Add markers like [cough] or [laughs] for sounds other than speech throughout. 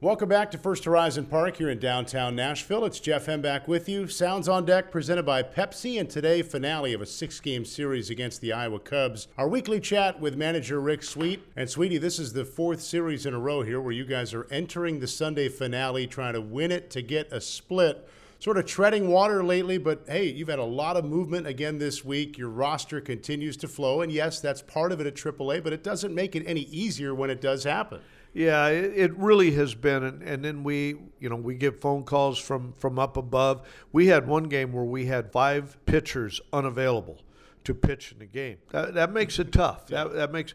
Welcome back to First Horizon Park here in downtown Nashville. It's Jeff Hem back with you. Sounds on Deck presented by Pepsi, and today, finale of a six game series against the Iowa Cubs. Our weekly chat with manager Rick Sweet. And Sweetie, this is the fourth series in a row here where you guys are entering the Sunday finale, trying to win it to get a split. Sort of treading water lately, but hey, you've had a lot of movement again this week. Your roster continues to flow, and yes, that's part of it at AAA, but it doesn't make it any easier when it does happen. Yeah, it, it really has been, and, and then we, you know, we get phone calls from from up above. We had one game where we had five pitchers unavailable to pitch in the game. That, that makes it tough. That that makes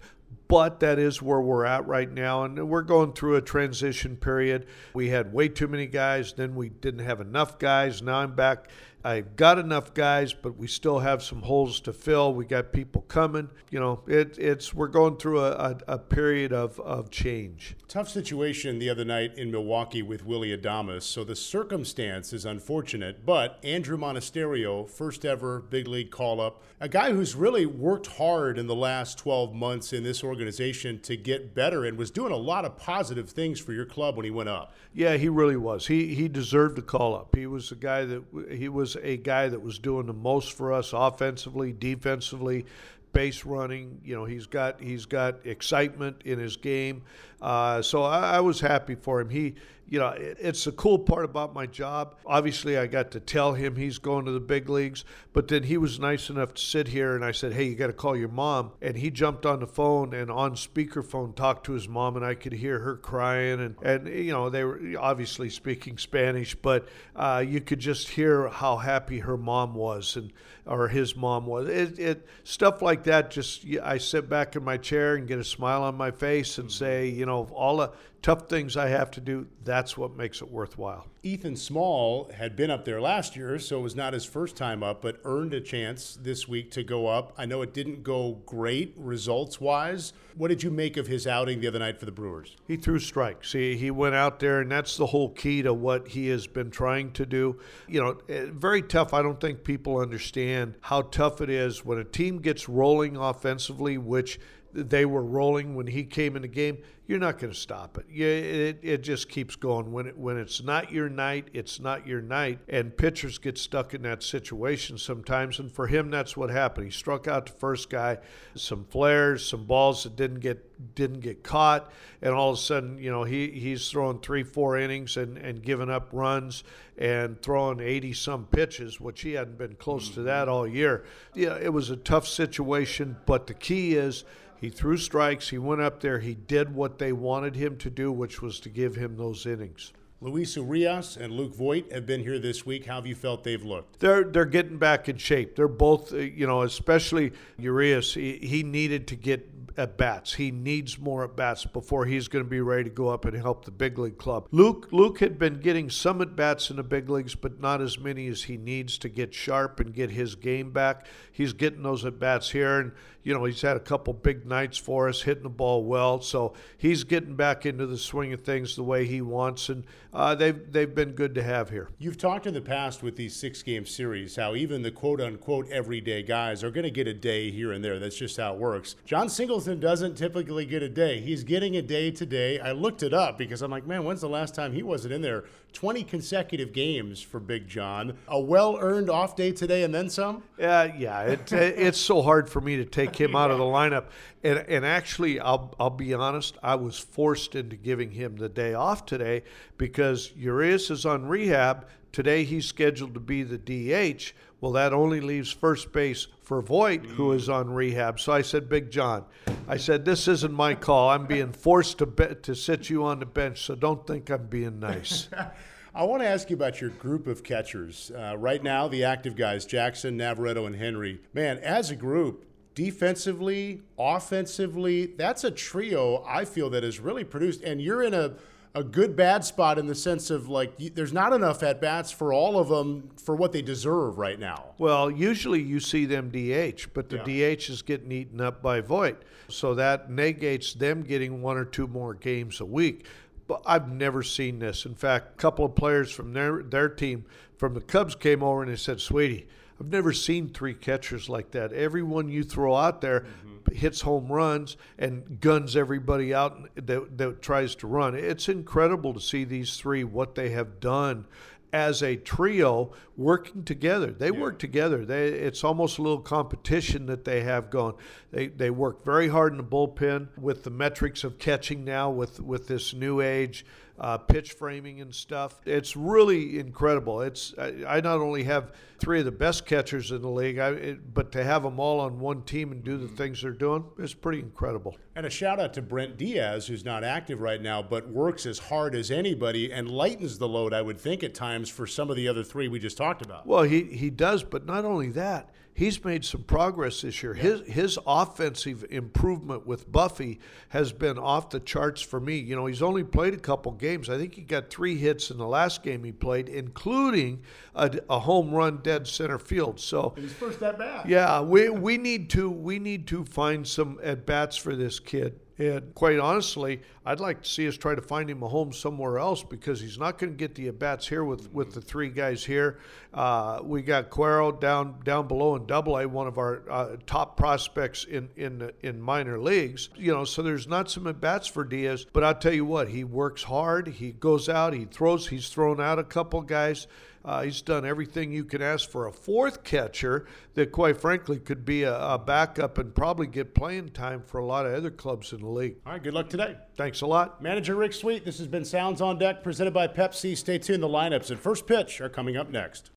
but that is where we're at right now. And we're going through a transition period. We had way too many guys, then we didn't have enough guys. Now I'm back. I've got enough guys, but we still have some holes to fill. We got people coming. You know, it, it's we're going through a, a, a, period of, of change. Tough situation the other night in Milwaukee with Willy Adames. So the circumstance is unfortunate, but Andruw Monasterio, first ever big league call up, a guy who's really worked hard in the last 12 months in this organization to get better and was doing a lot of positive things for your club when he went up. Yeah, he really was. He he deserved the call up. He was a guy that he was a guy that was doing the most for us offensively, defensively, base running. You know, he's got he's got excitement in his game. Uh, so I, I, was happy for him. He, you know, it, it's the cool part about my job. Obviously, I got to tell him he's going to the big leagues, but then he was nice enough to sit here and I said, "Hey, you got to call your mom." And he jumped on the phone and on speakerphone talked to his mom, and I could hear her crying. And and you know, they were obviously speaking Spanish, but uh, you could just hear how happy her mom was and or his mom was. It, it stuff like that. Just I sit back in my chair and get a smile on my face and say, you know know, all the tough things I have to do, that's what makes it worthwhile. Ethan Small had been up there last year, so it was not his first time up, but earned a chance this week to go up. I know it didn't go great results wise. What did you make of his outing the other night for the Brewers? He threw strikes. He, he went out there, and that's the whole key to what he has been trying to do. You know, eh, very tough. I don't think people understand how tough it is when a team gets rolling offensively, which they were rolling when he came in the game, you're not going to stop it. You, it. It just keeps going. When it, when it's not your night, it's not your night, and pitchers get stuck in that situation sometimes. And for him, that's what happened. He struck out the first guy, some flares, some balls that didn't get didn't get caught, and all of a sudden, you know, he he's throwing three, four innings and and giving up runs and throwing 80 some pitches, which he hadn't been close to that all year. Yeah, it was a tough situation, but the key is he threw strikes. He went up there. He did what they wanted him to do, which was to give him those innings. Luis Urias and Luke Voit have been here this week. How have you felt they've looked? They're they're getting back in shape. They're both, uh, you know, especially Urias. He, he needed to get at bats. He needs more at bats before he's going to be ready to go up and help the big league club. Luke Luke had been getting some at bats in the big leagues, but not as many as he needs to get sharp and get his game back. He's getting those at bats here, and you know he's had a couple big nights for us, hitting the ball well. So he's getting back into the swing of things the way he wants, and uh, they've they've been good to have here. You've talked in the past with these six game series how even the quote unquote everyday guys are going to get a day here and there. That's just how it works. Jon Singleton doesn't typically get a day. He's getting a day today. I looked it up because I'm like, man, when's the last time he wasn't in there? 20 consecutive games for Big John. A well earned off day today and then some? Uh, yeah, [laughs] it, it's so hard for me to take him out of the lineup. And, and actually, I'll, I'll be honest, I was forced into giving him the day off today because Urias is on rehab. Today he's scheduled to be the DH. Well, that only leaves first base for Voit, who is on rehab. So I said, Big John, I said, this isn't my call. I'm being forced to be- to sit you on the bench, so don't think I'm being nice. [laughs] I want to ask you about your group of catchers. Uh, right now, the active guys, Jackson, Navarreto, and Henry. Man, as a group, defensively, offensively, that's a trio I feel that has really produced. And you're in a a good bad spot in the sense of like there's not enough at bats for all of them for what they deserve right now. Well, usually you see them DH, but the yeah. DH is getting eaten up by Voit, so that negates them getting one or two more games a week. But I've never seen this. In fact, a couple of players from their their team from the Cubs came over and they said, "Sweetie." I've never seen three catchers like that. Everyone you throw out there mm-hmm. hits home runs and guns everybody out that, that tries to run. It's incredible to see these three, what they have done as a trio working together. They yeah. work together. They, it's almost a little competition that they have going. They, they work very hard in the bullpen with the metrics of catching now with, with this new age uh, pitch framing and stuff. It's really incredible. It's I, I, not only have three of the best catchers in the league, I, it, but to have them all on one team and do the things they're doing is pretty incredible. And a shout out to Brent Diaz, who's not active right now, but works as hard as anybody and lightens the load. I would think at times for some of the other three we just talked about. Well, he he does, but not only that he's made some progress this year. Yeah. His his offensive improvement with Buffy has been off the charts for me. You know, he's only played a couple games. I think he got three hits in the last game he played, including a, a home run dead center field. So his first at bat. Yeah, we we need to we need to find some at bats for this kid. And quite honestly, I'd like to see us try to find him a home somewhere else because he's not going to get the at bats here with, with the three guys here. Uh, we got Quero down down below in Double A, one of our uh, top prospects in in in minor leagues. You know, so there's not some at bats for Diaz. But I'll tell you what, he works hard. He goes out. He throws. He's thrown out a couple guys. Uh, he's done everything you can ask for a fourth catcher that, quite frankly, could be a, a, backup and probably get playing time for a lot of other clubs in the league. All right, good luck today. Thanks a lot. Manager Rick Sweet, this has been Sounds on Deck presented by Pepsi. Stay tuned. The lineups and first pitch are coming up next.